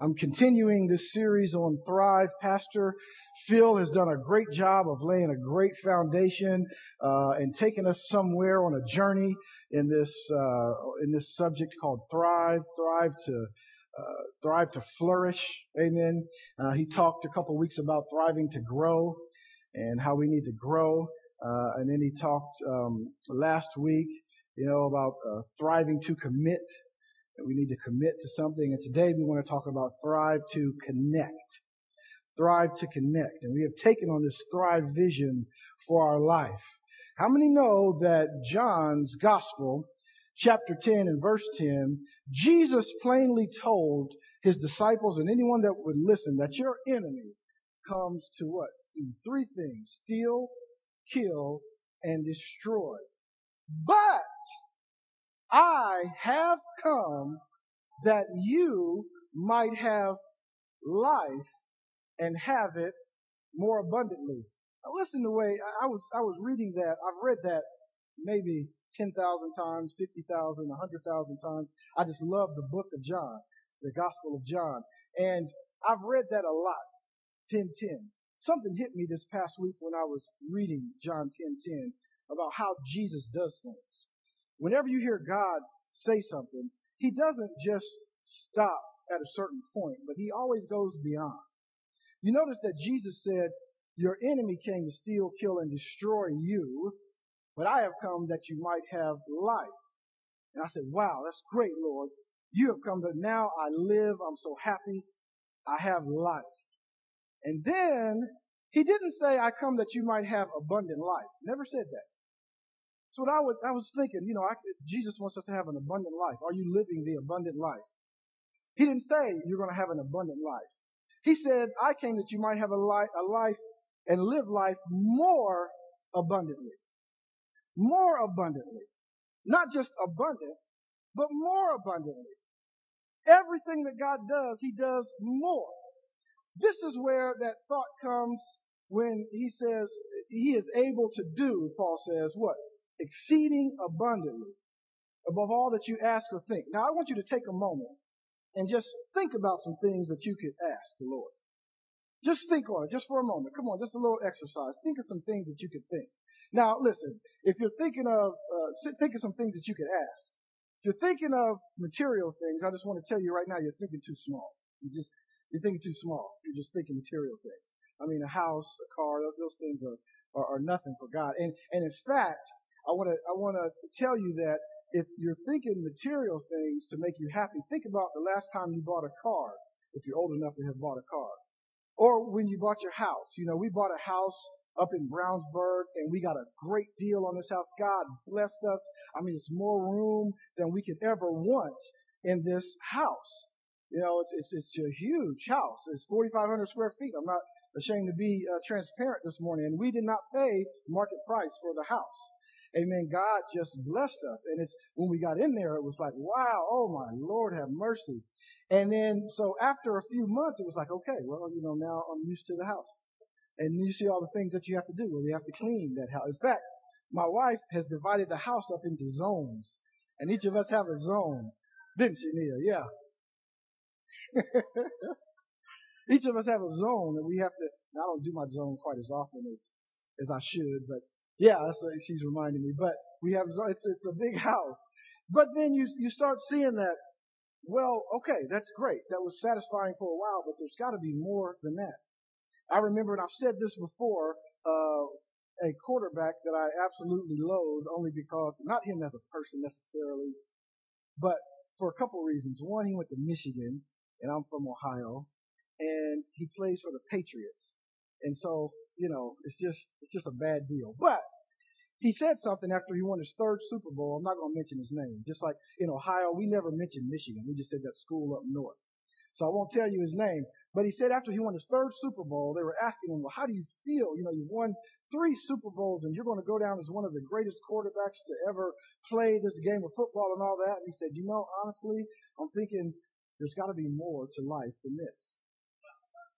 I'm continuing this series on Thrive. Pastor Phil has done a great job of laying a great foundation uh, and taking us somewhere on a journey in this uh, in this subject called Thrive. Thrive to uh, thrive to flourish. Amen. Uh, he talked a couple weeks about thriving to grow and how we need to grow. Uh, and then he talked um, last week, you know, about uh, thriving to commit that we need to commit to something. And today we want to talk about thrive to connect. Thrive to connect. And we have taken on this thrive vision for our life. How many know that John's gospel, chapter 10 and verse 10, Jesus plainly told his disciples and anyone that would listen that your enemy comes to what? Do three things. Steal, kill, and destroy. But I have come that you might have life and have it more abundantly. Now listen to the way I was, I was reading that. I've read that maybe 10,000 times, 50,000, 100,000 times. I just love the book of John, the gospel of John. And I've read that a lot. 1010. Something hit me this past week when I was reading John 1010 about how Jesus does things whenever you hear God say something, he doesn't just stop at a certain point, but he always goes beyond. You notice that Jesus said, your enemy came to steal, kill, and destroy you, but I have come that you might have life. And I said, wow, that's great, Lord. You have come that now I live. I'm so happy. I have life. And then he didn't say, I come that you might have abundant life. Never said that. So what I was, I was thinking, you know, I, Jesus wants us to have an abundant life. Are you living the abundant life? He didn't say you're going to have an abundant life. He said, I came that you might have a life, a life and live life more abundantly. More abundantly. Not just abundant, but more abundantly. Everything that God does, He does more. This is where that thought comes when He says He is able to do, Paul says, what? Exceeding abundantly above all that you ask or think. Now I want you to take a moment and just think about some things that you could ask the Lord. Just think on it, just for a moment. Come on, just a little exercise. Think of some things that you could think. Now listen, if you're thinking of, uh, think of some things that you could ask. If you're thinking of material things, I just want to tell you right now, you're thinking too small. You just, you're thinking too small. You're just thinking material things. I mean, a house, a car, those, things are, are, are nothing for God. And, and in fact, I want to I want to tell you that if you're thinking material things to make you happy, think about the last time you bought a car, if you're old enough to have bought a car, or when you bought your house. You know, we bought a house up in Brownsburg and we got a great deal on this house. God blessed us. I mean, it's more room than we could ever want in this house. You know, it's, it's, it's a huge house. It's 4,500 square feet. I'm not ashamed to be uh, transparent this morning. And we did not pay market price for the house. Amen. God just blessed us. And it's when we got in there, it was like, wow, oh my Lord, have mercy. And then, so after a few months, it was like, okay, well, you know, now I'm used to the house. And you see all the things that you have to do. Well, you have to clean that house. In fact, my wife has divided the house up into zones. And each of us have a zone. Didn't she, Nia? Yeah. each of us have a zone and we have to, I don't do my zone quite as often as, as I should, but yeah, that's what she's reminding me. But we have it's it's a big house. But then you you start seeing that. Well, okay, that's great. That was satisfying for a while, but there's got to be more than that. I remember, and I've said this before, uh, a quarterback that I absolutely loathe only because not him as a person necessarily, but for a couple of reasons. One, he went to Michigan, and I'm from Ohio, and he plays for the Patriots. And so you know, it's just, it's just a bad deal. But he said something after he won his third Super Bowl. I'm not going to mention his name. Just like in Ohio, we never mentioned Michigan. We just said that school up north. So I won't tell you his name. But he said after he won his third Super Bowl, they were asking him, well, how do you feel? You know, you won three Super Bowls and you're going to go down as one of the greatest quarterbacks to ever play this game of football and all that. And he said, you know, honestly, I'm thinking there's got to be more to life than this.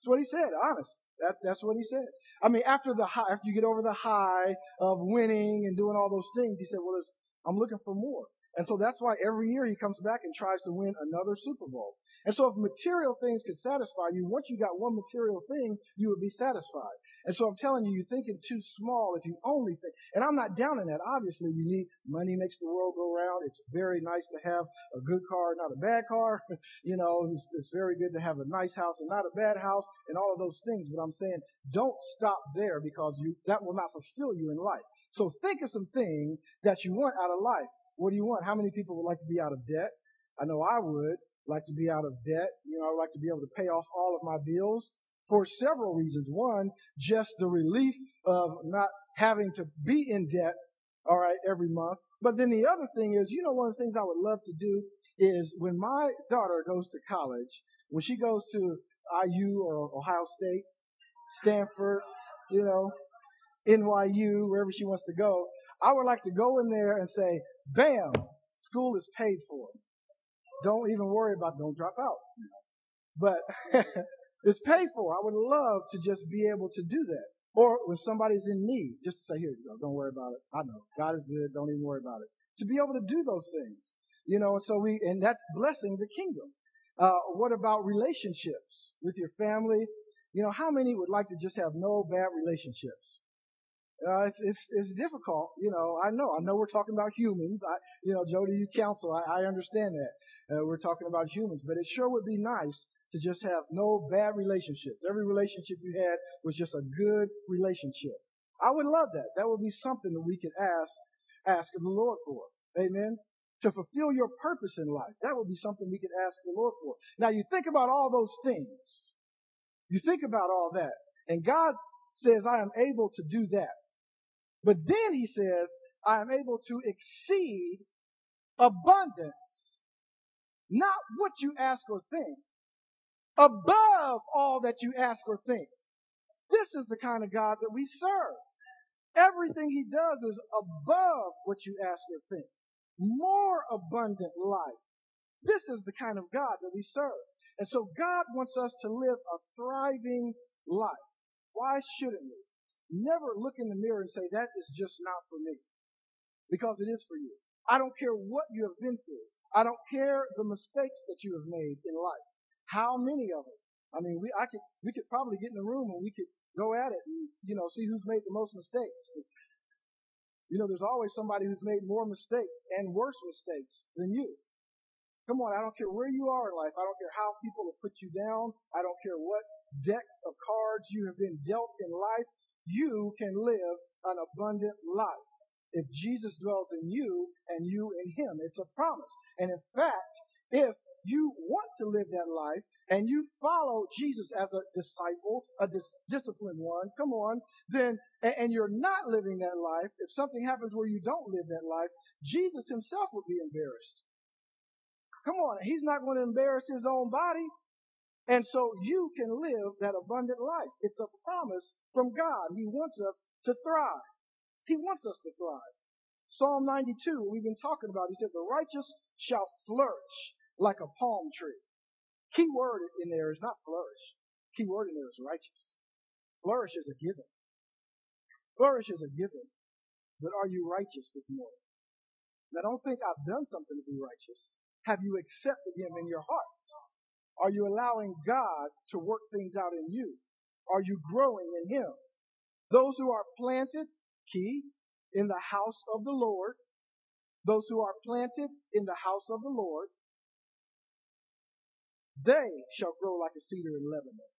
That's what he said, honest. That, that's what he said. I mean, after the high, after you get over the high of winning and doing all those things, he said, well, I'm looking for more. And so that's why every year he comes back and tries to win another Super Bowl. And so if material things could satisfy you, once you got one material thing, you would be satisfied. And so I'm telling you, you're thinking too small if you only think, and I'm not down in that. Obviously, you need, money makes the world go round. It's very nice to have a good car, not a bad car. you know, it's, it's very good to have a nice house and not a bad house and all of those things. But I'm saying don't stop there because you, that will not fulfill you in life. So think of some things that you want out of life. What do you want? How many people would like to be out of debt? I know I would like to be out of debt. You know, I like to be able to pay off all of my bills for several reasons. One, just the relief of not having to be in debt, all right, every month. But then the other thing is, you know, one of the things I would love to do is when my daughter goes to college, when she goes to IU or Ohio State, Stanford, you know, NYU, wherever she wants to go, I would like to go in there and say, bam, school is paid for. Don't even worry about, don't drop out. But it's paid for. I would love to just be able to do that. Or when somebody's in need, just to say, here you go, don't worry about it. I know. God is good. Don't even worry about it. To be able to do those things. You know, and so we, and that's blessing the kingdom. Uh, what about relationships with your family? You know, how many would like to just have no bad relationships? Uh, it's, it's, it's difficult, you know. I know, I know we're talking about humans. I, you know, Jody, you counsel. I, I understand that. Uh, we're talking about humans, but it sure would be nice to just have no bad relationships. Every relationship you had was just a good relationship. I would love that. That would be something that we could ask, ask of the Lord for. Amen. To fulfill your purpose in life. That would be something we could ask the Lord for. Now you think about all those things. You think about all that. And God says, I am able to do that. But then he says, I am able to exceed abundance, not what you ask or think, above all that you ask or think. This is the kind of God that we serve. Everything he does is above what you ask or think. More abundant life. This is the kind of God that we serve. And so God wants us to live a thriving life. Why shouldn't we? Never look in the mirror and say, that is just not for me. Because it is for you. I don't care what you have been through. I don't care the mistakes that you have made in life. How many of them? I mean, we, I could, we could probably get in the room and we could go at it and, you know, see who's made the most mistakes. You know, there's always somebody who's made more mistakes and worse mistakes than you. Come on, I don't care where you are in life. I don't care how people have put you down. I don't care what deck of cards you have been dealt in life you can live an abundant life. If Jesus dwells in you and you in him, it's a promise. And in fact, if you want to live that life and you follow Jesus as a disciple, a dis- disciplined one, come on, then, and, and you're not living that life, if something happens where you don't live that life, Jesus himself would be embarrassed. Come on, he's not going to embarrass his own body. And so you can live that abundant life. It's a promise from God. He wants us to thrive. He wants us to thrive. Psalm 92, we've been talking about, he said, the righteous shall flourish like a palm tree. Key word in there is not flourish. Key word in there is righteous. Flourish is a given. Flourish is a given. But are you righteous this morning? Now don't think I've done something to be righteous. Have you accepted him in your heart? Are you allowing God to work things out in you? Are you growing in Him? Those who are planted, key, in the house of the Lord, those who are planted in the house of the Lord, they shall grow like a cedar in Lebanon.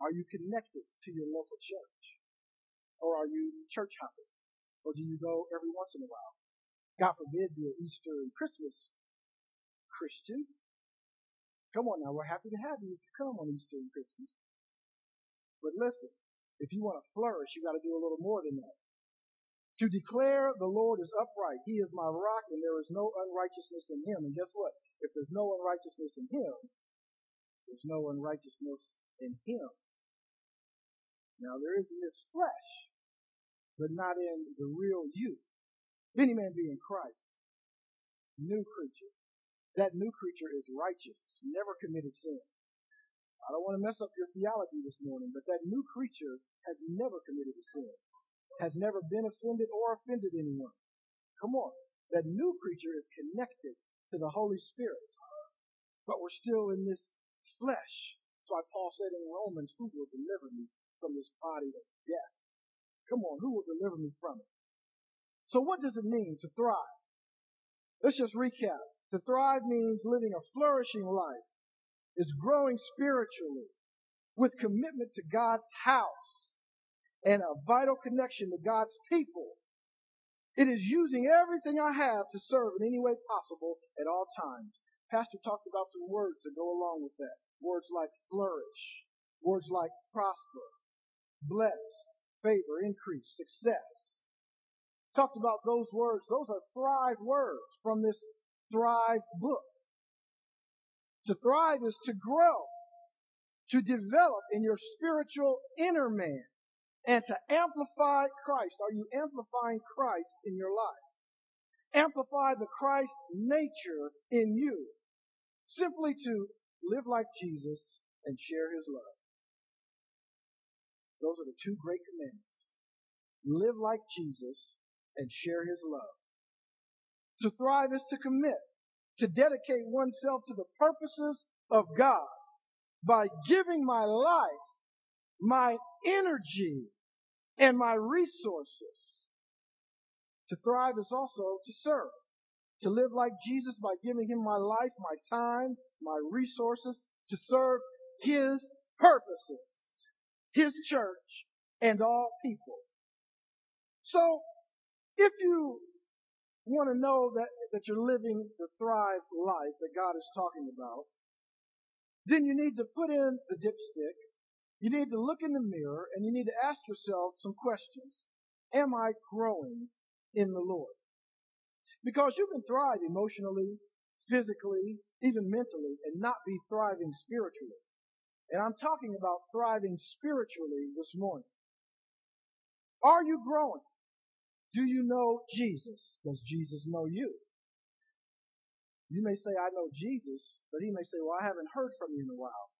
Are you connected to your local church? Or are you church hopping? Or do you go every once in a while? God forbid you're Easter and Christmas Christian. Come on now, we're happy to have you if you come on Easter and Christmas. But listen, if you want to flourish, you got to do a little more than that. To declare the Lord is upright. He is my rock and there is no unrighteousness in him. And guess what? If there's no unrighteousness in him, there's no unrighteousness in him. Now there is in this flesh, but not in the real you. If any man be in Christ, new creature. That new creature is righteous, never committed sin. I don't want to mess up your theology this morning, but that new creature has never committed a sin, has never been offended or offended anyone. Come on. That new creature is connected to the Holy Spirit. But we're still in this flesh. That's why Paul said in Romans, who will deliver me from this body of death? Come on, who will deliver me from it? So what does it mean to thrive? Let's just recap. To thrive means living a flourishing life, is growing spiritually with commitment to God's house and a vital connection to God's people. It is using everything I have to serve in any way possible at all times. Pastor talked about some words that go along with that. Words like flourish, words like prosper, blessed, favor, increase, success. Talked about those words. Those are thrive words from this thrive book. To thrive is to grow, to develop in your spiritual inner man and to amplify Christ. Are you amplifying Christ in your life? Amplify the Christ nature in you. Simply to live like Jesus and share his love. Those are the two great commandments. Live like Jesus and share his love. To thrive is to commit, to dedicate oneself to the purposes of God by giving my life, my energy, and my resources. To thrive is also to serve. To live like Jesus by giving him my life, my time, my resources to serve his purposes, his church, and all people. So, if you want to know that, that you're living the thrive life that God is talking about, then you need to put in the dipstick you need to look in the mirror and you need to ask yourself some questions. Am I growing in the Lord? Because you can thrive emotionally, physically, even mentally, and not be thriving spiritually. And I'm talking about thriving spiritually this morning. Are you growing? Do you know Jesus? Does Jesus know you? You may say, I know Jesus, but he may say, well, I haven't heard from you in a while.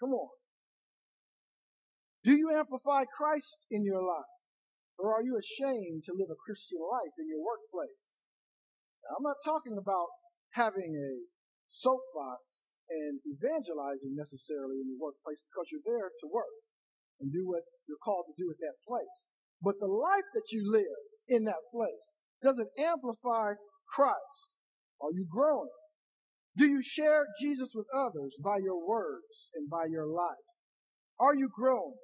Come on. Do you amplify Christ in your life? Or are you ashamed to live a Christian life in your workplace? Now, I'm not talking about having a soapbox and evangelizing necessarily in your workplace because you're there to work and do what you're called to do at that place. But the life that you live in that place, does it amplify Christ? Are you growing? Do you share Jesus with others by your words and by your life? Are you growing?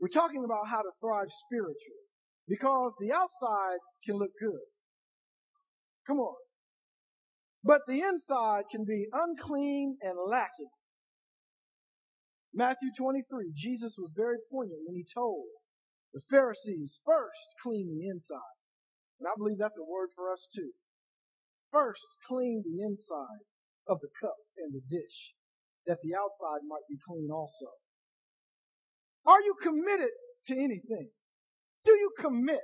We're talking about how to thrive spiritually because the outside can look good. Come on. But the inside can be unclean and lacking. Matthew 23, Jesus was very poignant when he told the Pharisees first clean the inside. And I believe that's a word for us too. First clean the inside of the cup and the dish that the outside might be clean also. Are you committed to anything? Do you commit?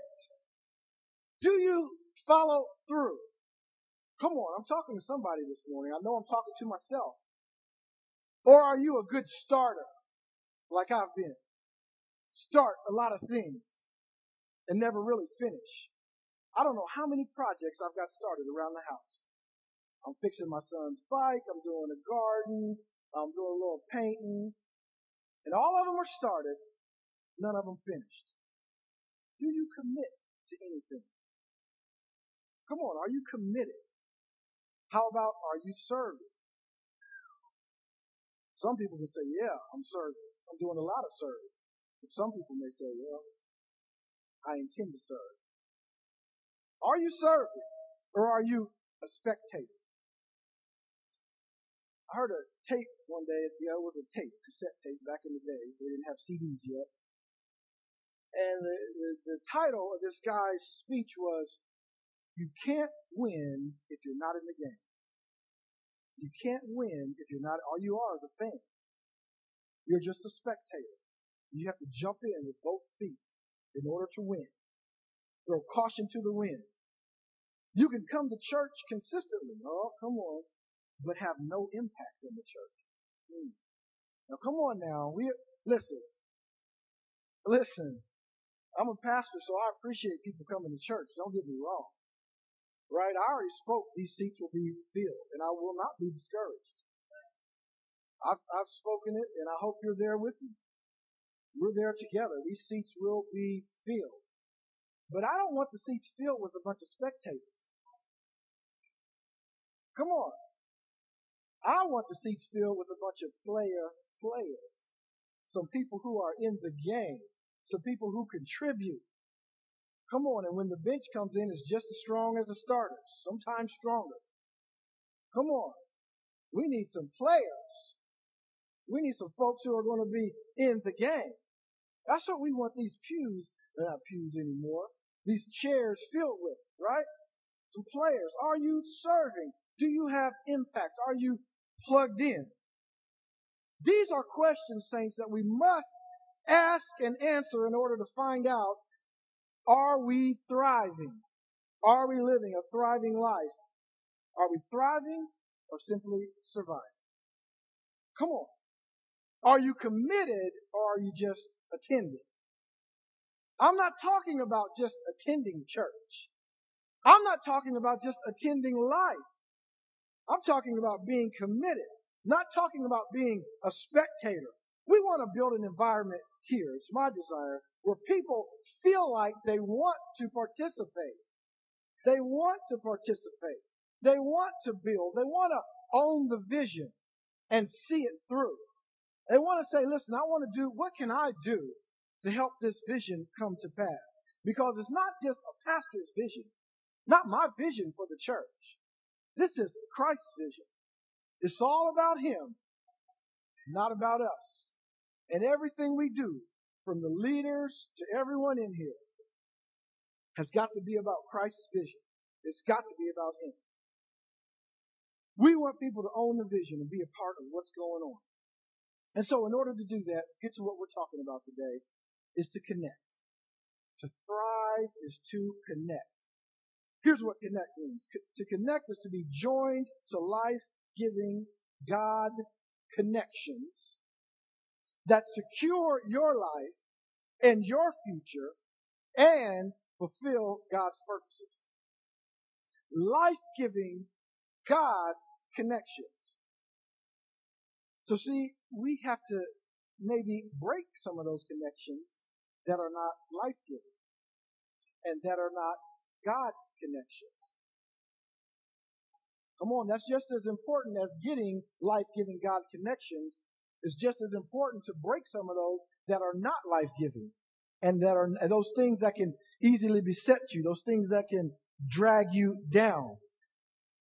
Do you follow through? Come on, I'm talking to somebody this morning. I know I'm talking to myself. Or are you a good starter, like I've been? Start a lot of things and never really finish. I don't know how many projects I've got started around the house. I'm fixing my son's bike, I'm doing a garden, I'm doing a little painting, and all of them are started, none of them finished. Do you commit to anything? Come on, are you committed? How about are you serving? Some people can say, yeah, I'm serving. I'm doing a lot of serving. Some people may say, well, I intend to serve. Are you serving or are you a spectator? I heard a tape one day. It was a tape, cassette tape back in the day. They didn't have CDs yet. And the, the, the title of this guy's speech was, You can't win if you're not in the game. You can't win if you're not, all you are is a fan. You're just a spectator. You have to jump in with both feet in order to win. Throw caution to the wind. You can come to church consistently. Oh, come on but have no impact in the church. Mm. Now come on now. We listen. Listen. I'm a pastor, so I appreciate people coming to church. Don't get me wrong. Right? I already spoke. These seats will be filled, and I will not be discouraged. I've, I've spoken it and I hope you're there with me. We're there together. These seats will be filled. But I don't want the seats filled with a bunch of spectators. Come on. I want the seats filled with a bunch of player players. Some people who are in the game. Some people who contribute. Come on, and when the bench comes in, it's just as strong as the starters, sometimes stronger. Come on. We need some players. We need some folks who are going to be in the game. That's what we want these pews, they're not pews anymore, these chairs filled with, right? Some players. Are you serving? Do you have impact? Are you plugged in? These are questions, saints, that we must ask and answer in order to find out, are we thriving? Are we living a thriving life? Are we thriving or simply surviving? Come on. Are you committed or are you just attending? I'm not talking about just attending church. I'm not talking about just attending life. I'm talking about being committed, not talking about being a spectator. We want to build an environment here. It's my desire where people feel like they want to participate. They want to participate. They want to build. They want to own the vision and see it through. They want to say, listen, I want to do, what can I do to help this vision come to pass? Because it's not just a pastor's vision, not my vision for the church. This is Christ's vision. It's all about Him, not about us. And everything we do, from the leaders to everyone in here, has got to be about Christ's vision. It's got to be about Him. We want people to own the vision and be a part of what's going on. And so in order to do that, get to what we're talking about today, is to connect. To thrive is to connect. Here's what connect means. To connect is to be joined to life-giving God connections that secure your life and your future and fulfill God's purposes. Life-giving God connections. So see, we have to maybe break some of those connections that are not life-giving and that are not God connections. Come on, that's just as important as getting life-giving God connections. It's just as important to break some of those that are not life-giving and that are those things that can easily beset you, those things that can drag you down.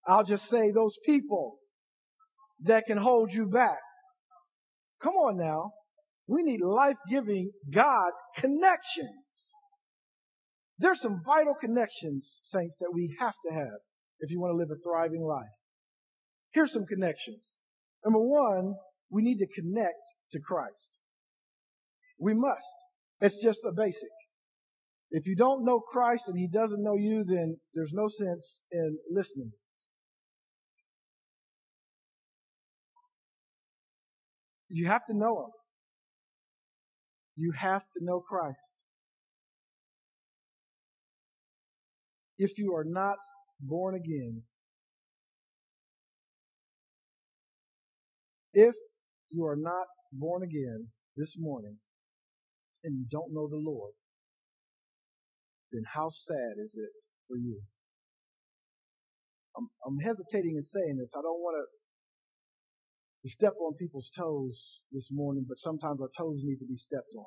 I'll just say those people that can hold you back. Come on now. We need life-giving God connections. There's some vital connections, saints, that we have to have if you want to live a thriving life. Here's some connections. Number one, we need to connect to Christ. We must. It's just a basic. If you don't know Christ and he doesn't know you, then there's no sense in listening. You have to know him. You have to know Christ. if you are not born again, if you are not born again this morning and you don't know the Lord, then how sad is it for you? I'm, I'm hesitating in saying this. I don't want to to step on people's toes this morning, but sometimes our toes need to be stepped on.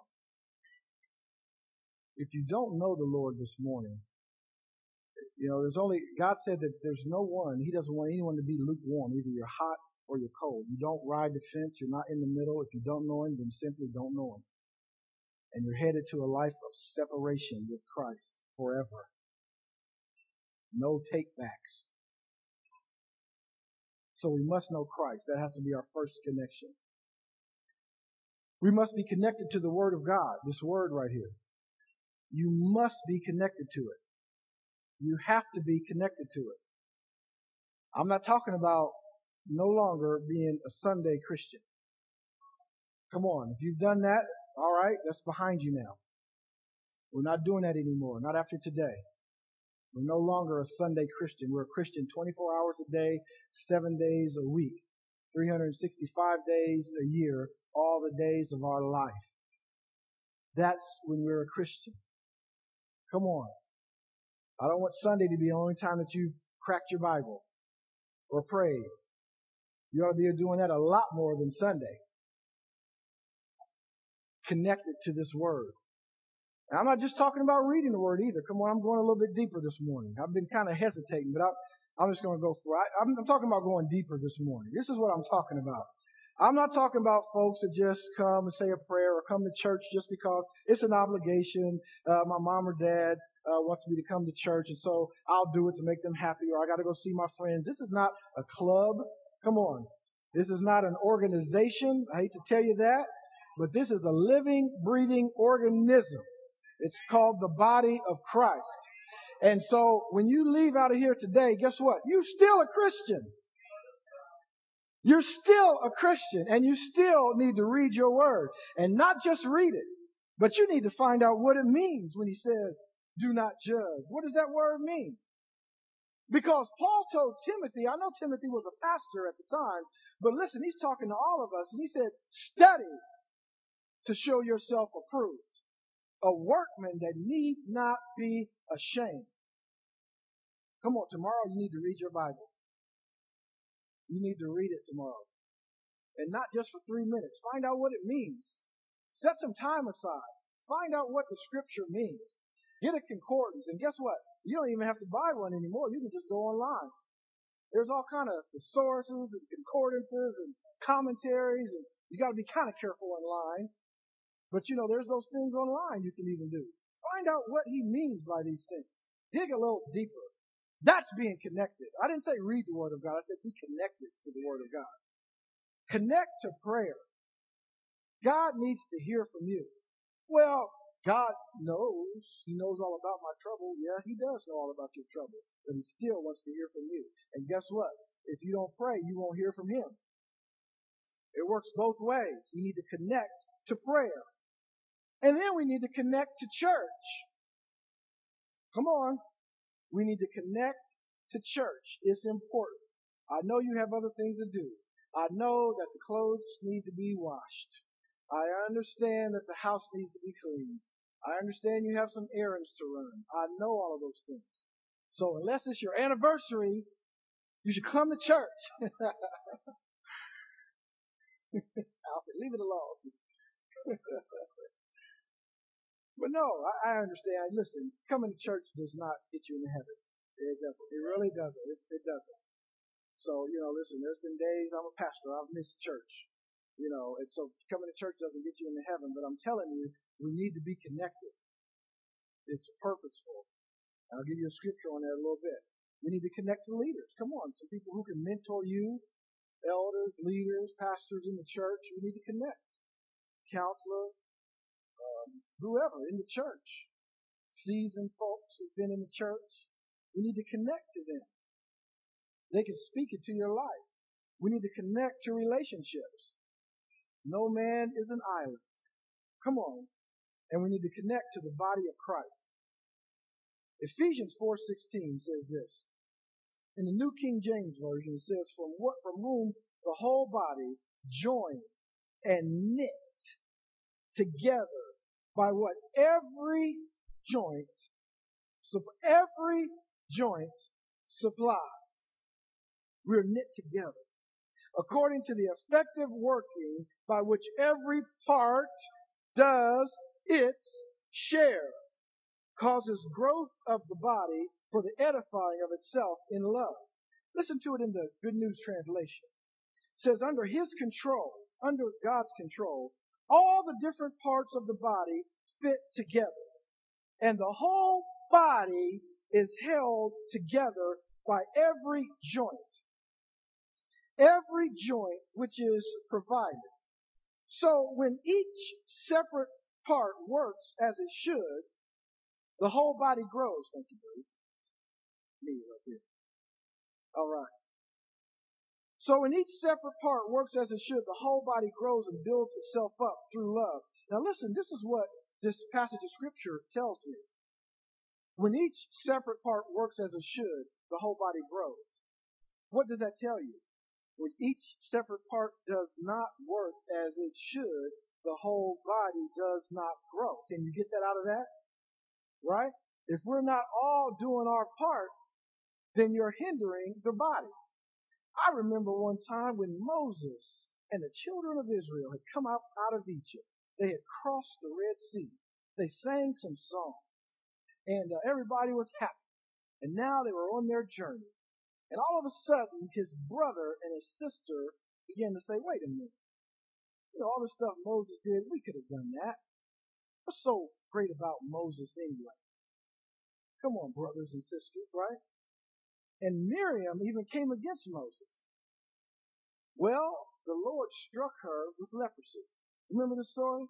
If you don't know the Lord this morning, you know, there's only, God said that there's no one, He doesn't want anyone to be lukewarm. Either you're hot or you're cold. You don't ride the fence. You're not in the middle. If you don't know Him, then simply don't know Him. And you're headed to a life of separation with Christ forever. No takebacks. So we must know Christ. That has to be our first connection. We must be connected to the Word of God, this Word right here. You must be connected to it. You have to be connected to it. I'm not talking about no longer being a Sunday Christian. Come on. If you've done that, all right, that's behind you now. We're not doing that anymore. Not after today. We're no longer a Sunday Christian. We're a Christian 24 hours a day, seven days a week. 365 days a year, all the days of our life. That's when we're a Christian. Come on. I don't want Sunday to be the only time that you've cracked your Bible or prayed. You ought to be doing that a lot more than Sunday. Connected to this word. And I'm not just talking about reading the word either. Come on, I'm going a little bit deeper this morning. I've been kind of hesitating, but I, am just going to go for it. I'm, I'm talking about going deeper this morning. This is what I'm talking about. I'm not talking about folks that just come and say a prayer or come to church just because it's an obligation. Uh, my mom or dad uh, wants me to come to church, and so I'll do it to make them happy, or I got to go see my friends. This is not a club. Come on. This is not an organization. I hate to tell you that, but this is a living, breathing organism. It's called the body of Christ. And so when you leave out of here today, guess what? You're still a Christian. You're still a Christian and you still need to read your word and not just read it, but you need to find out what it means when he says, do not judge. What does that word mean? Because Paul told Timothy, I know Timothy was a pastor at the time, but listen, he's talking to all of us and he said, study to show yourself approved. A workman that need not be ashamed. Come on, tomorrow you need to read your Bible. You need to read it tomorrow. And not just for three minutes. Find out what it means. Set some time aside. Find out what the scripture means. Get a concordance. And guess what? You don't even have to buy one anymore. You can just go online. There's all kind of sources and concordances and commentaries, and you got to be kind of careful online. But you know, there's those things online you can even do. Find out what he means by these things. Dig a little deeper. That's being connected. I didn't say read the Word of God. I said be connected to the Word of God. Connect to prayer. God needs to hear from you. Well, God knows. He knows all about my trouble. Yeah, He does know all about your trouble. But He still wants to hear from you. And guess what? If you don't pray, you won't hear from Him. It works both ways. We need to connect to prayer. And then we need to connect to church. Come on. We need to connect to church. It's important. I know you have other things to do. I know that the clothes need to be washed. I understand that the house needs to be cleaned. I understand you have some errands to run. I know all of those things. So unless it's your anniversary, you should come to church. Leave it alone. But no, I, I understand. Listen, coming to church does not get you into heaven. It doesn't. It really doesn't. It's, it doesn't. So, you know, listen, there's been days I'm a pastor, I've missed church. You know, and so coming to church doesn't get you into heaven, but I'm telling you, we need to be connected. It's purposeful. I'll give you a scripture on that a little bit. We need to connect to leaders. Come on, some people who can mentor you, elders, leaders, pastors in the church. We need to connect. Counselor, Um, whoever in the church, seasoned folks who've been in the church. We need to connect to them. They can speak it to your life. We need to connect to relationships. No man is an island. Come on. And we need to connect to the body of Christ. Ephesians 4:16 says this. In the New King James Version, it says, "From what from whom the whole body joined and knit together by what every joint, so every joint supplies. We're knit together according to the effective working by which every part does its share, causes growth of the body for the edifying of itself in love. Listen to it in the Good News translation. It says, under his control, under God's control, all the different parts of the body fit together. And the whole body is held together by every joint. Every joint which is provided. So when each separate part works as it should, the whole body grows, don't you believe? Me right here. All right. So when each separate part works as it should, the whole body grows and builds itself up through love. Now listen, this is what this passage of scripture tells me. When each separate part works as it should, the whole body grows. What does that tell you? when each separate part does not work as it should, the whole body does not grow. Can you get that out of that? Right? If we're not all doing our part, then you're hindering the body. I remember one time when Moses and the children of Israel had come out, out of Egypt. They had crossed the Red Sea. They sang some songs and uh, everybody was happy. And now they were on their journey. And all of a sudden, his brother and his sister began to say, wait a minute. You know, all the stuff Moses did, we could have done that. What's so great about Moses anyway? Come on, brothers and sisters, right? And Miriam even came against Moses. Well, the Lord struck her with leprosy. Remember the story?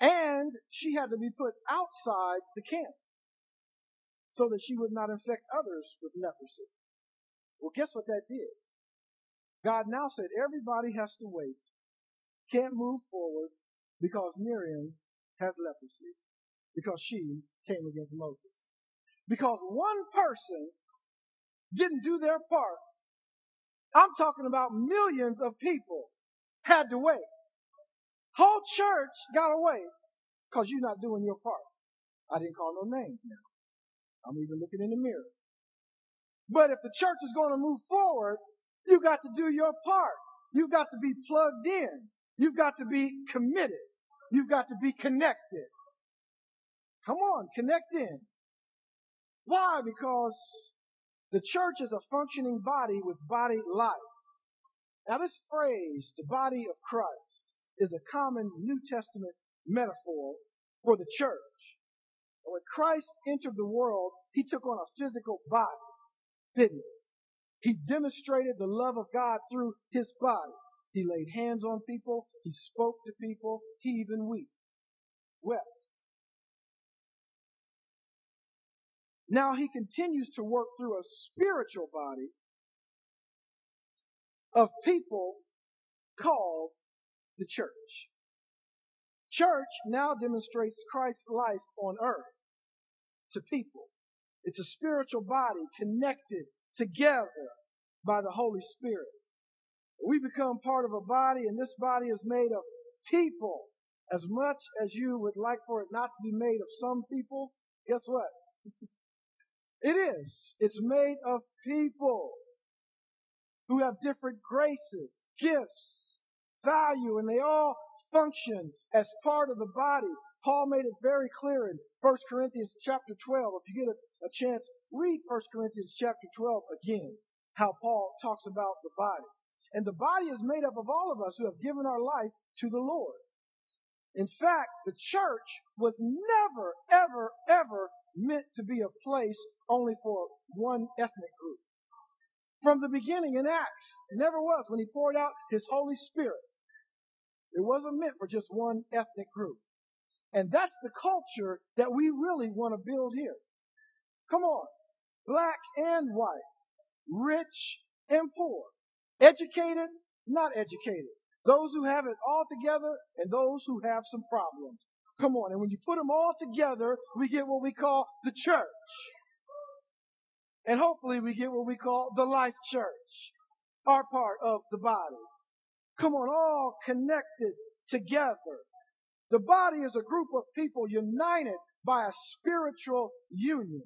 And she had to be put outside the camp so that she would not infect others with leprosy. Well, guess what that did? God now said everybody has to wait, can't move forward because Miriam has leprosy, because she came against Moses. Because one person didn't do their part. I'm talking about millions of people had to wait. Whole church got away because you're not doing your part. I didn't call no names now. I'm even looking in the mirror. But if the church is going to move forward, you got to do your part. You've got to be plugged in. You've got to be committed. You've got to be connected. Come on, connect in. Why? Because the church is a functioning body with body life. Now this phrase, the body of Christ, is a common New Testament metaphor for the church. When Christ entered the world, he took on a physical body, didn't he? He demonstrated the love of God through his body. He laid hands on people. He spoke to people. He even wept. Wept. Now he continues to work through a spiritual body of people called the church. Church now demonstrates Christ's life on earth to people. It's a spiritual body connected together by the Holy Spirit. We become part of a body and this body is made of people. As much as you would like for it not to be made of some people, guess what? it is. It's made of people who have different graces, gifts, value, and they all function as part of the body. Paul made it very clear in 1 Corinthians chapter 12. If you get a, a chance, read 1 Corinthians chapter 12 again, how Paul talks about the body. And the body is made up of all of us who have given our life to the Lord. In fact, the church was never, ever, ever meant to be a place only for one ethnic group. From the beginning in Acts, never was when he poured out his Holy Spirit. It wasn't meant for just one ethnic group. And that's the culture that we really want to build here. Come on. Black and white. Rich and poor. Educated, not educated. Those who have it all together and those who have some problems. Come on. And when you put them all together, we get what we call the church. And hopefully we get what we call the life church. Our part of the body. Come on, all connected together. The body is a group of people united by a spiritual union.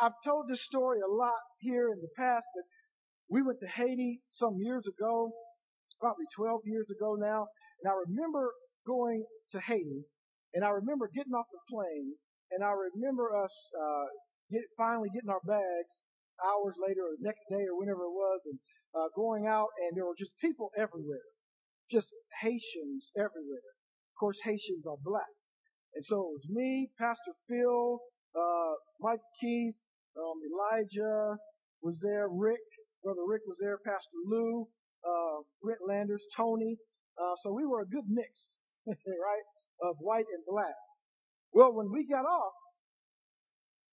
I, have told this story a lot here in the past, but we went to Haiti some years ago, probably 12 years ago now, and I remember going to Haiti, and I remember getting off the plane, and I remember us uh, get, finally getting our bags hours later or the next day or whenever it was, and uh, going out, and there were just people everywhere, just Haitians everywhere. Of course, Haitians are black. And so it was me, Pastor Phil, uh, Mike Keith, um, Elijah was there, Rick, Brother Rick was there, Pastor Lou, uh, Brent Landers, Tony. Uh, so we were a good mix, right, of white and black. Well, when we got off,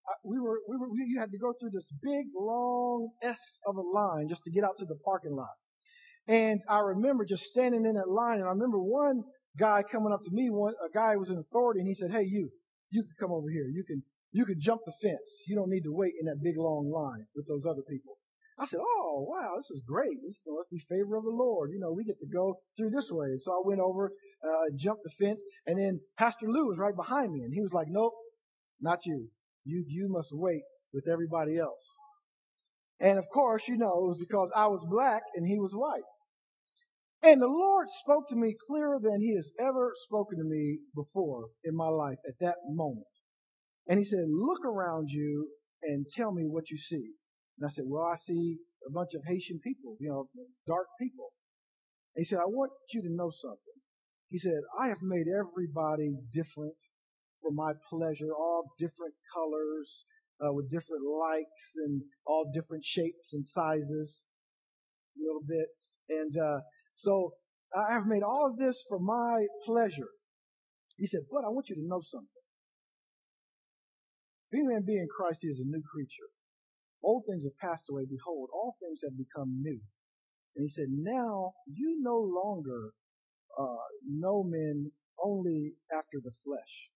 uh, we were, we were, we had to go through this big, long S of a line just to get out to the parking lot. And I remember just standing in that line, and I remember one guy coming up to me, one, a guy who was in authority, and he said, hey, you, you can come over here. You can, you can jump the fence. You don't need to wait in that big long line with those other people. I said, oh, wow, this is great. This must be favor of the Lord. You know, we get to go through this way. And So I went over, uh, jumped the fence, and then Pastor Lou was right behind me, and he was like, nope, not you. You, you must wait with everybody else. And of course, you know, it was because I was black and he was white. And the Lord spoke to me clearer than he has ever spoken to me before in my life at that moment. And he said, look around you and tell me what you see. And I said, well, I see a bunch of Haitian people, you know, dark people. And he said, I want you to know something. He said, I have made everybody different for my pleasure, all different colors, uh, with different likes and all different shapes and sizes, a little bit. And uh, so I have made all of this for my pleasure. He said, but I want you to know something. If any man be in Christ, he is a new creature. Old things have passed away. Behold, all things have become new. And he said, now you no longer uh, know men only after the flesh.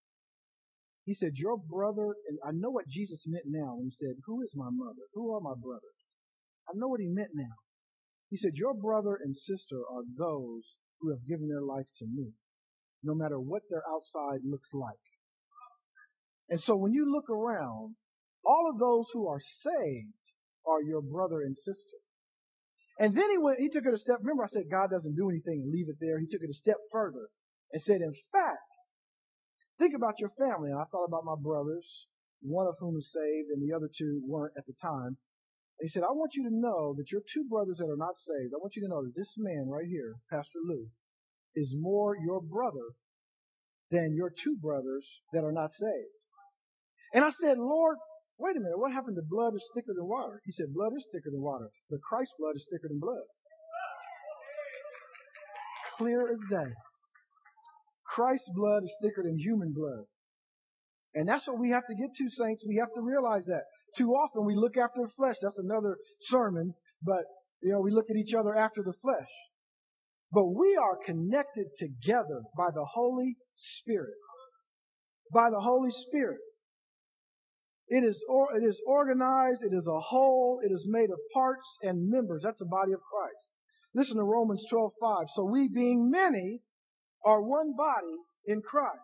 He said, Your brother, and I know what Jesus meant now when he said, Who is my mother? Who are my brothers? I know what he meant now. He said, Your brother and sister are those who have given their life to me, no matter what their outside looks like. And so when you look around, all of those who are saved are your brother and sister. And then he went, he took it a step. Remember, I said God doesn't do anything and leave it there. He took it a step further and said, in fact, Think about your family. And I thought about my brothers, one of whom is saved and the other two weren't at the time. And he said, I want you to know that your two brothers that are not saved, I want you to know that this man right here, Pastor Lou, is more your brother than your two brothers that are not saved. And I said, Lord, wait a minute, what happened to blood is thicker than water? He said, blood is thicker than water, but Christ's blood is thicker than blood. Clear as day. Christ's blood is thicker than human blood. And that's what we have to get to, saints. We have to realize that. Too often we look after the flesh. That's another sermon, but you know, we look at each other after the flesh. But we are connected together by the Holy Spirit. By the Holy Spirit. It is, or, it is organized. It is a whole. It is made of parts and members. That's the body of Christ. Listen to Romans 12, 5. So we being many are one body in Christ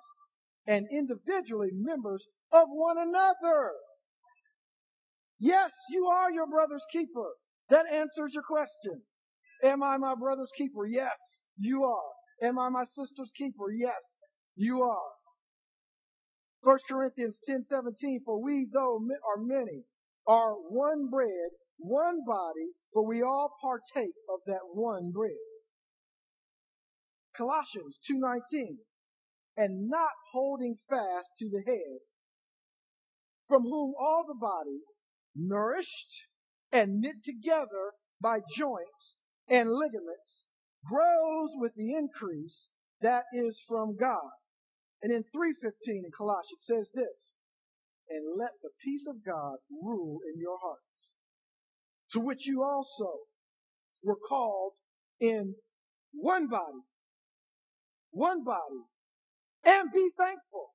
and individually members of one another. Yes, you are your brother's keeper. That answers your question. Am I my brother's keeper? Yes, you are. Am I my sister's keeper? Yes, you are. 1 Corinthians 10 17, for we, though are many, are one bread, one body, for we all partake of that one bread. Colossians 2:19 and not holding fast to the head from whom all the body nourished and knit together by joints and ligaments grows with the increase that is from God. And in 3:15 in Colossians says this, and let the peace of God rule in your hearts, to which you also were called in one body one body, and be thankful.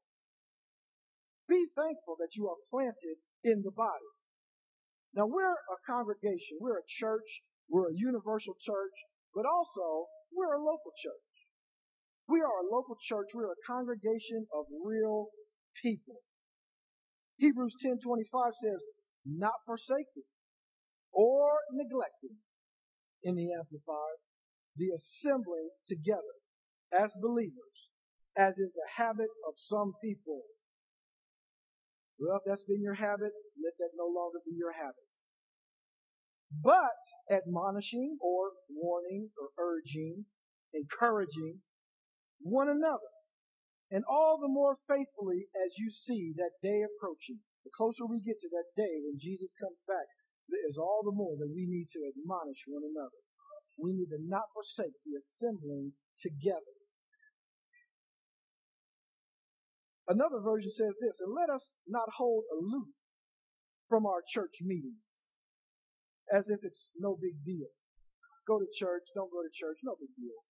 Be thankful that you are planted in the body. Now we're a congregation, we're a church, we're a universal church, but also we're a local church. We are a local church, we're a congregation of real people. Hebrews 10:25 says, not forsaking or neglecting in the amplified the assembling together as believers, as is the habit of some people. Well, if that's been your habit, let that no longer be your habit. But admonishing or warning or urging, encouraging one another, and all the more faithfully as you see that day approaching. The closer we get to that day when Jesus comes back, there is all the more that we need to admonish one another. We need to not forsake the assembling together Another version says this, and let us not hold aloof from our church meetings as if it's no big deal. Go to church, don't go to church, no big deal.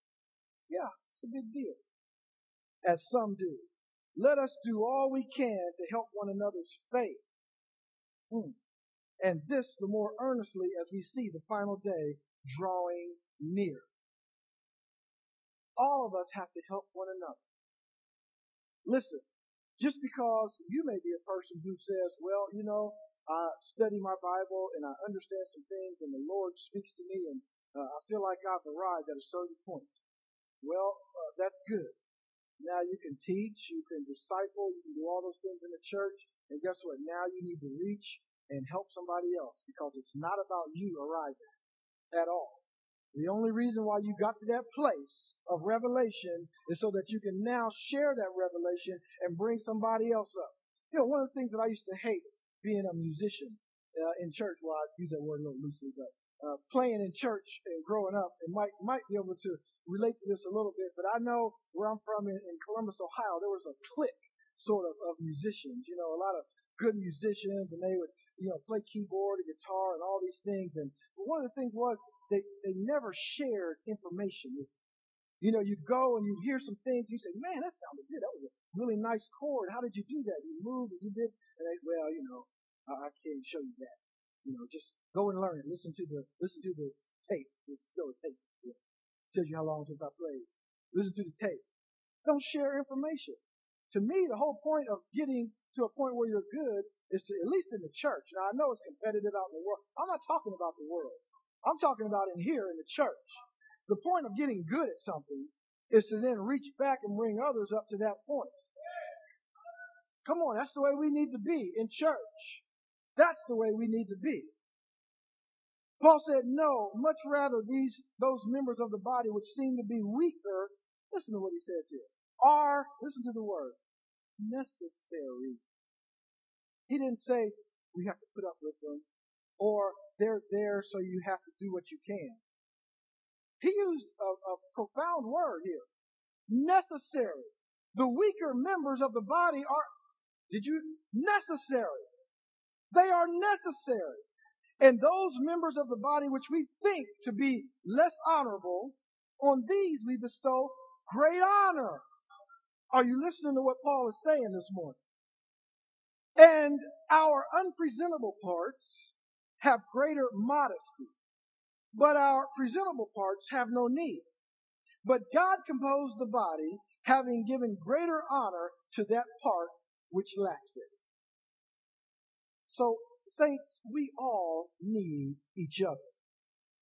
Yeah, it's a big deal. As some do. Let us do all we can to help one another's faith. Mm. and this the more earnestly as we see the final day drawing near. All of us have to help one another. Listen, just because you may be a person who says, well, you know, I study my Bible and I understand some things and the Lord speaks to me and uh, I feel like I've arrived at a certain point. Well, uh, that's good. Now you can teach, you can disciple, you can do all those things in the church. And guess what? Now you need to reach and help somebody else because it's not about you arriving at all. The only reason why you got to that place of revelation is so that you can now share that revelation and bring somebody else up. You know, one of the things that I used to hate being a musician uh, in church, well, I use that word a little loosely, but uh, playing in church and growing up, and might might be able to relate to this a little bit. But I know where I'm from in, in Columbus, Ohio, there was a clique sort of of musicians. You know, a lot of good musicians, and they would you know play keyboard and guitar and all these things. And one of the things was they they never shared information with you. Know, you go and you hear some things, you say, man, that sounded good. That was a really nice chord. How did you do that? You moved and you did, and they, well, you know, I can't show you that. You know, just go and learn. Listen to the listen to the tape. It's still a tape. Tells you how long since I played. Listen to the tape. Don't share information. To me, the whole point of getting to a point where you're good is to, at least in the church. Now I know it's competitive out in the world. I'm not talking about the world. I'm talking about in here in the church. The point of getting good at something is to then reach back and bring others up to that point. Come on, that's the way we need to be in church. That's the way we need to be. Paul said, no, much rather these, those members of the body which seem to be weaker, listen to what he says here, are, listen to the word, necessary. He didn't say we have to put up with them or they're there so you have to do what you can. He used a, a profound word here. Necessary. The weaker members of the body are, did you, necessary. They are necessary. And those members of the body which we think to be less honorable, on these we bestow great honor. Are you listening to what Paul is saying this morning? And our unpresentable parts have greater modesty, but our presentable parts have no need. But God composed the body, having given greater honor to that part which lacks it. So, saints, we all need each other,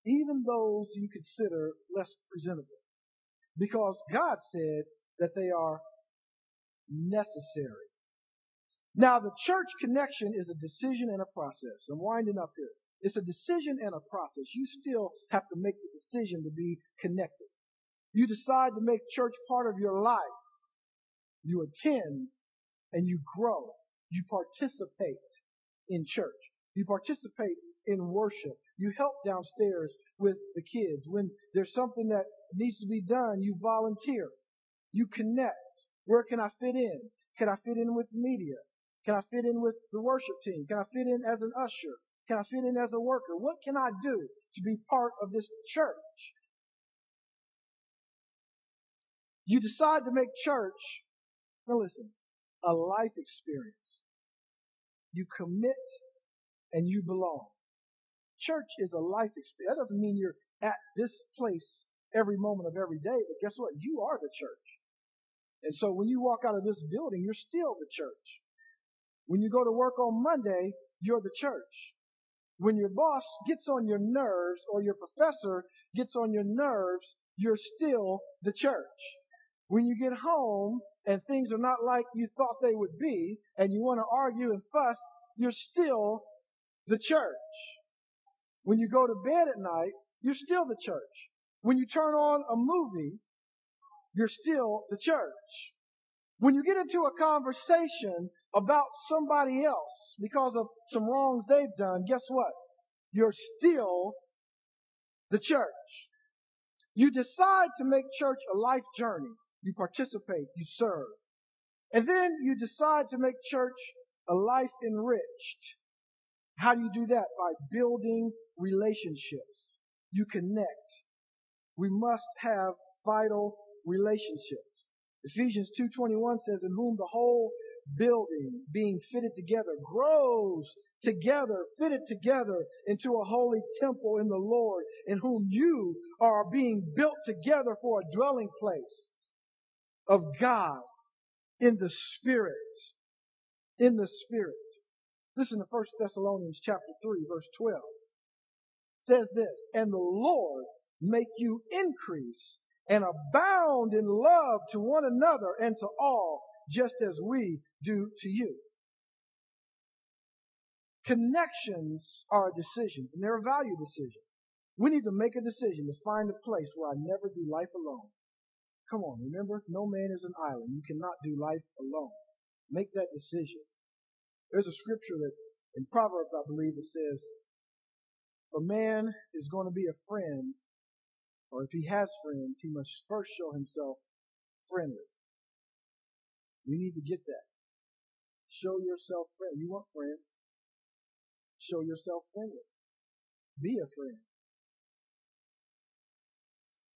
even those you consider less presentable, because God said that they are necessary. Now, the church connection is a decision and a process. I'm winding up here. It's a decision and a process. You still have to make the decision to be connected. You decide to make church part of your life. You attend and you grow. You participate in church. You participate in worship. You help downstairs with the kids. When there's something that needs to be done, you volunteer. You connect. Where can I fit in? Can I fit in with media? Can I fit in with the worship team? Can I fit in as an usher? Can I fit in as a worker? What can I do to be part of this church? You decide to make church, now listen, a life experience. You commit and you belong. Church is a life experience. That doesn't mean you're at this place every moment of every day, but guess what? You are the church. And so when you walk out of this building, you're still the church. When you go to work on Monday, you're the church. When your boss gets on your nerves or your professor gets on your nerves, you're still the church. When you get home and things are not like you thought they would be and you want to argue and fuss, you're still the church. When you go to bed at night, you're still the church. When you turn on a movie, you're still the church. When you get into a conversation about somebody else because of some wrongs they've done, guess what? You're still the church. You decide to make church a life journey. You participate, you serve. And then you decide to make church a life enriched. How do you do that? By building relationships. You connect. We must have vital relationships. Ephesians 2.21 says, in whom the whole building, being fitted together, grows together, fitted together into a holy temple in the Lord, in whom you are being built together for a dwelling place of God in the Spirit. In the Spirit. Listen to 1 Thessalonians chapter 3, verse 12. It says this, and the Lord make you increase and abound in love to one another and to all, just as we do to you. Connections are decisions, and they're a value decision. We need to make a decision to find a place where I never do life alone. Come on, remember, no man is an island. You cannot do life alone. Make that decision. There's a scripture that in Proverbs, I believe, it says, a man is going to be a friend or if he has friends, he must first show himself friendly. We need to get that. Show yourself friendly. You want friends? Show yourself friendly. Be a friend.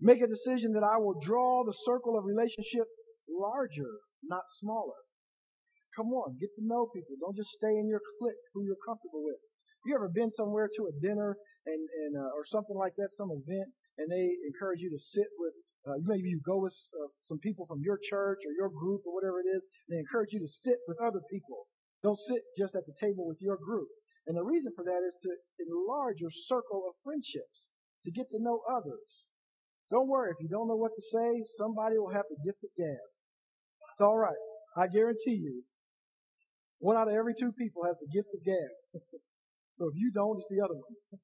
Make a decision that I will draw the circle of relationship larger, not smaller. Come on, get to know people. Don't just stay in your clique who you're comfortable with. You ever been somewhere to a dinner and, and uh, or something like that, some event, and they encourage you to sit with, uh, maybe you go with uh, some people from your church or your group or whatever it is. They encourage you to sit with other people. Don't sit just at the table with your group. And the reason for that is to enlarge your circle of friendships, to get to know others. Don't worry, if you don't know what to say, somebody will have the gift of gab. It's all right. I guarantee you, one out of every two people has the gift of gab. so if you don't, it's the other one.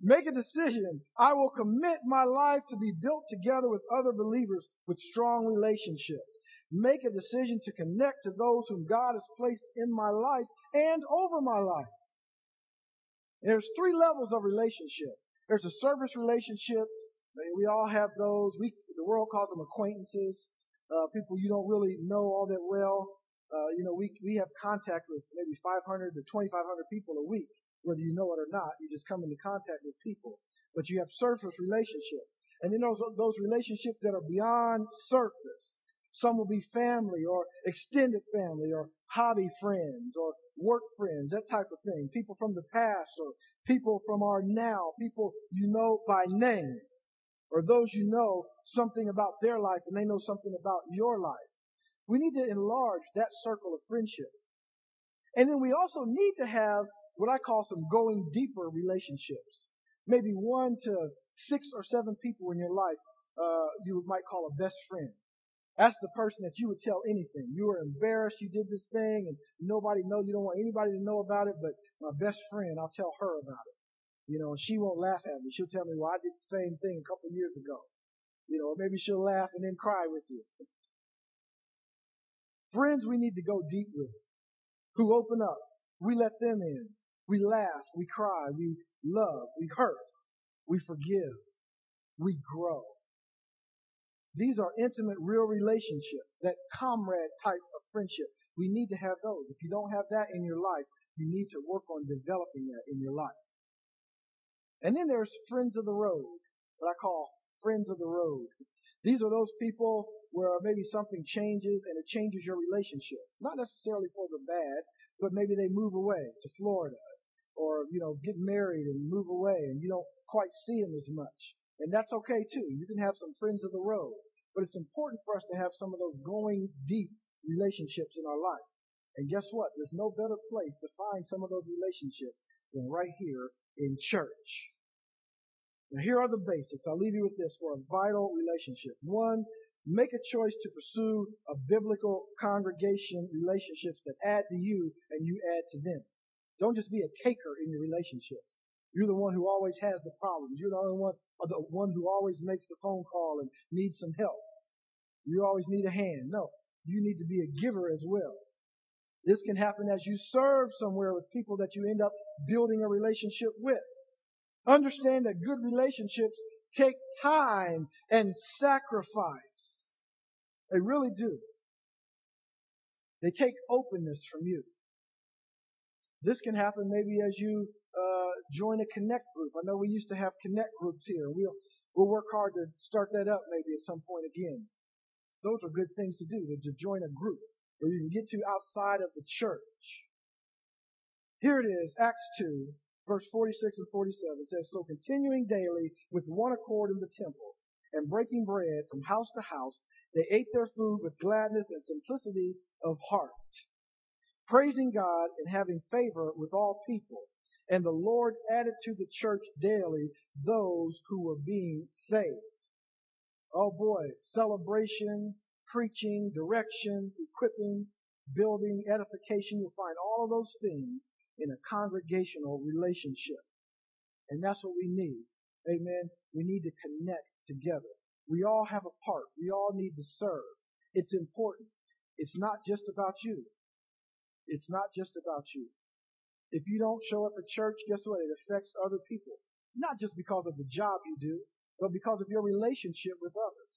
Make a decision. I will commit my life to be built together with other believers with strong relationships. Make a decision to connect to those whom God has placed in my life and over my life. There's three levels of relationship. There's a service relationship. We all have those. We, the world calls them acquaintances. Uh, people you don't really know all that well. Uh, you know, we, we have contact with maybe 500 to 2,500 people a week whether you know it or not. You just come into contact with people. But you have surface relationships. And then those, those relationships that are beyond surface. Some will be family or extended family or hobby friends or work friends, that type of thing. People from the past or people from our now, people you know by name or those you know something about their life and they know something about your life. We need to enlarge that circle of friendship. And then we also need to have what I call some going deeper relationships. Maybe one to six or seven people in your life, uh, you might call a best friend. That's the person that you would tell anything. You were embarrassed you did this thing and nobody knows, you don't want anybody to know about it, but my best friend, I'll tell her about it. You know, she won't laugh at me. She'll tell me, well, I did the same thing a couple years ago. You know, maybe she'll laugh and then cry with you. Friends we need to go deep with, who open up. We let them in. We laugh, we cry, we love, we hurt, we forgive, we grow. These are intimate, real relationships, that comrade type of friendship. We need to have those. If you don't have that in your life, you need to work on developing that in your life. And then there's friends of the road, what I call friends of the road. These are those people where maybe something changes and it changes your relationship. Not necessarily for the bad, but maybe they move away to Florida or, you know, get married and move away and you don't quite see them as much. And that's okay too. You can have some friends of the road, but it's important for us to have some of those going deep relationships in our life. And guess what? There's no better place to find some of those relationships than right here in church. Now here are the basics. I'll leave you with this for a vital relationship. One, make a choice to pursue a biblical congregation relationships that add to you and you add to them. Don't just be a taker in your relationships. You're the one who always has the problems. You're the only one, the one who always makes the phone call and needs some help. You always need a hand. No, you need to be a giver as well. This can happen as you serve somewhere with people that you end up building a relationship with. Understand that good relationships take time and sacrifice. They really do. They take openness from you. This can happen maybe as you uh, join a connect group. I know we used to have connect groups here. We'll we'll work hard to start that up maybe at some point again. Those are good things to do to join a group. Or you can get to outside of the church. Here it is, Acts 2, verse 46 and 47 says, So continuing daily with one accord in the temple and breaking bread from house to house, they ate their food with gladness and simplicity of heart, praising God and having favor with all people. And the Lord added to the church daily those who were being saved. Oh boy, celebration, preaching, direction, equipping, building, edification. You'll find all of those things in a congregational relationship. And that's what we need. Amen. We need to connect together. We all have a part. We all need to serve. It's important. It's not just about you. It's not just about you. If you don't show up at church, guess what? It affects other people. Not just because of the job you do, but because of your relationship with others.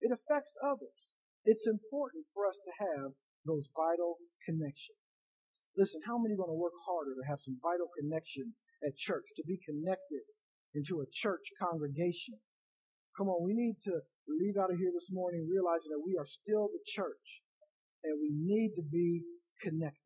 It affects others. It's important for us to have those vital connections. Listen, how many are going to work harder to have some vital connections at church, to be connected into a church congregation? Come on, we need to leave out of here this morning realizing that we are still the church and we need to be connected.